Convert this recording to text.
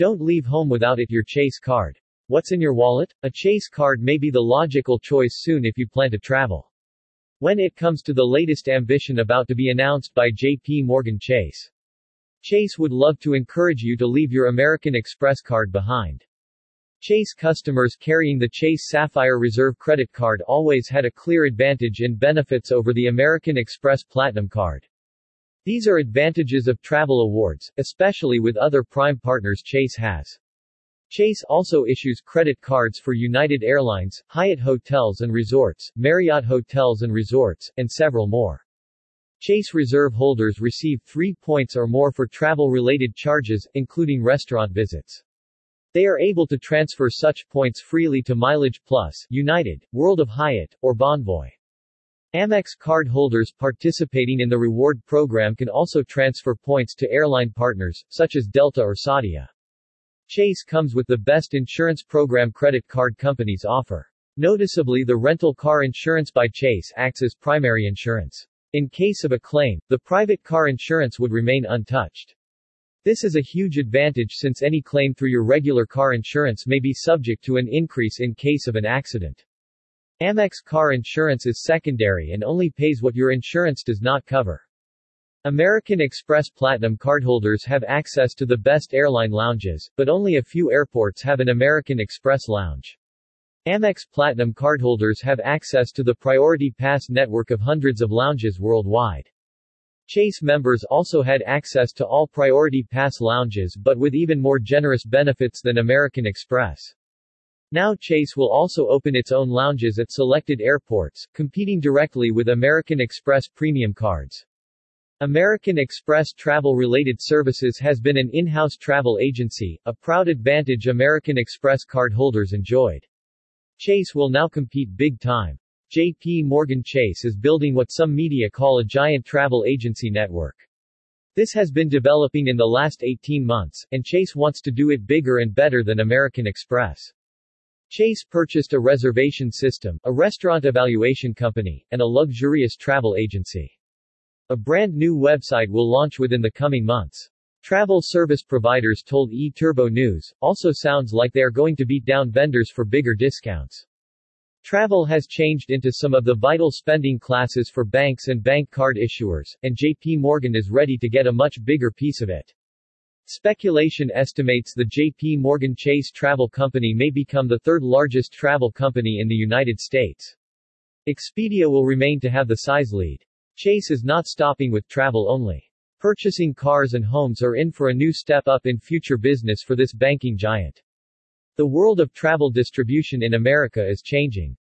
Don't leave home without it your Chase card. What's in your wallet? A Chase card may be the logical choice soon if you plan to travel. When it comes to the latest ambition about to be announced by JP Morgan Chase. Chase would love to encourage you to leave your American Express card behind. Chase customers carrying the Chase Sapphire Reserve credit card always had a clear advantage in benefits over the American Express Platinum card. These are advantages of travel awards, especially with other prime partners Chase has. Chase also issues credit cards for United Airlines, Hyatt Hotels and Resorts, Marriott Hotels and Resorts, and several more. Chase Reserve holders receive 3 points or more for travel-related charges, including restaurant visits. They are able to transfer such points freely to Mileage Plus, United, World of Hyatt, or Bonvoy. Amex card holders participating in the reward program can also transfer points to airline partners, such as Delta or Saudia. Chase comes with the best insurance program credit card companies offer. Noticeably the rental car insurance by Chase acts as primary insurance. In case of a claim, the private car insurance would remain untouched. This is a huge advantage since any claim through your regular car insurance may be subject to an increase in case of an accident. Amex car insurance is secondary and only pays what your insurance does not cover. American Express Platinum cardholders have access to the best airline lounges, but only a few airports have an American Express lounge. Amex Platinum cardholders have access to the Priority Pass network of hundreds of lounges worldwide. Chase members also had access to all Priority Pass lounges but with even more generous benefits than American Express. Now Chase will also open its own lounges at selected airports, competing directly with American Express premium cards. American Express Travel-related services has been an in-house travel agency, a proud advantage American Express card holders enjoyed. Chase will now compete big time. JP Morgan Chase is building what some media call a giant travel agency network. This has been developing in the last 18 months, and Chase wants to do it bigger and better than American Express. Chase purchased a reservation system, a restaurant evaluation company, and a luxurious travel agency. A brand new website will launch within the coming months. Travel service providers told eTurboNews, also sounds like they are going to beat down vendors for bigger discounts. Travel has changed into some of the vital spending classes for banks and bank card issuers, and JP Morgan is ready to get a much bigger piece of it. Speculation estimates the JP Morgan Chase Travel Company may become the third largest travel company in the United States. Expedia will remain to have the size lead. Chase is not stopping with travel only. Purchasing cars and homes are in for a new step up in future business for this banking giant. The world of travel distribution in America is changing.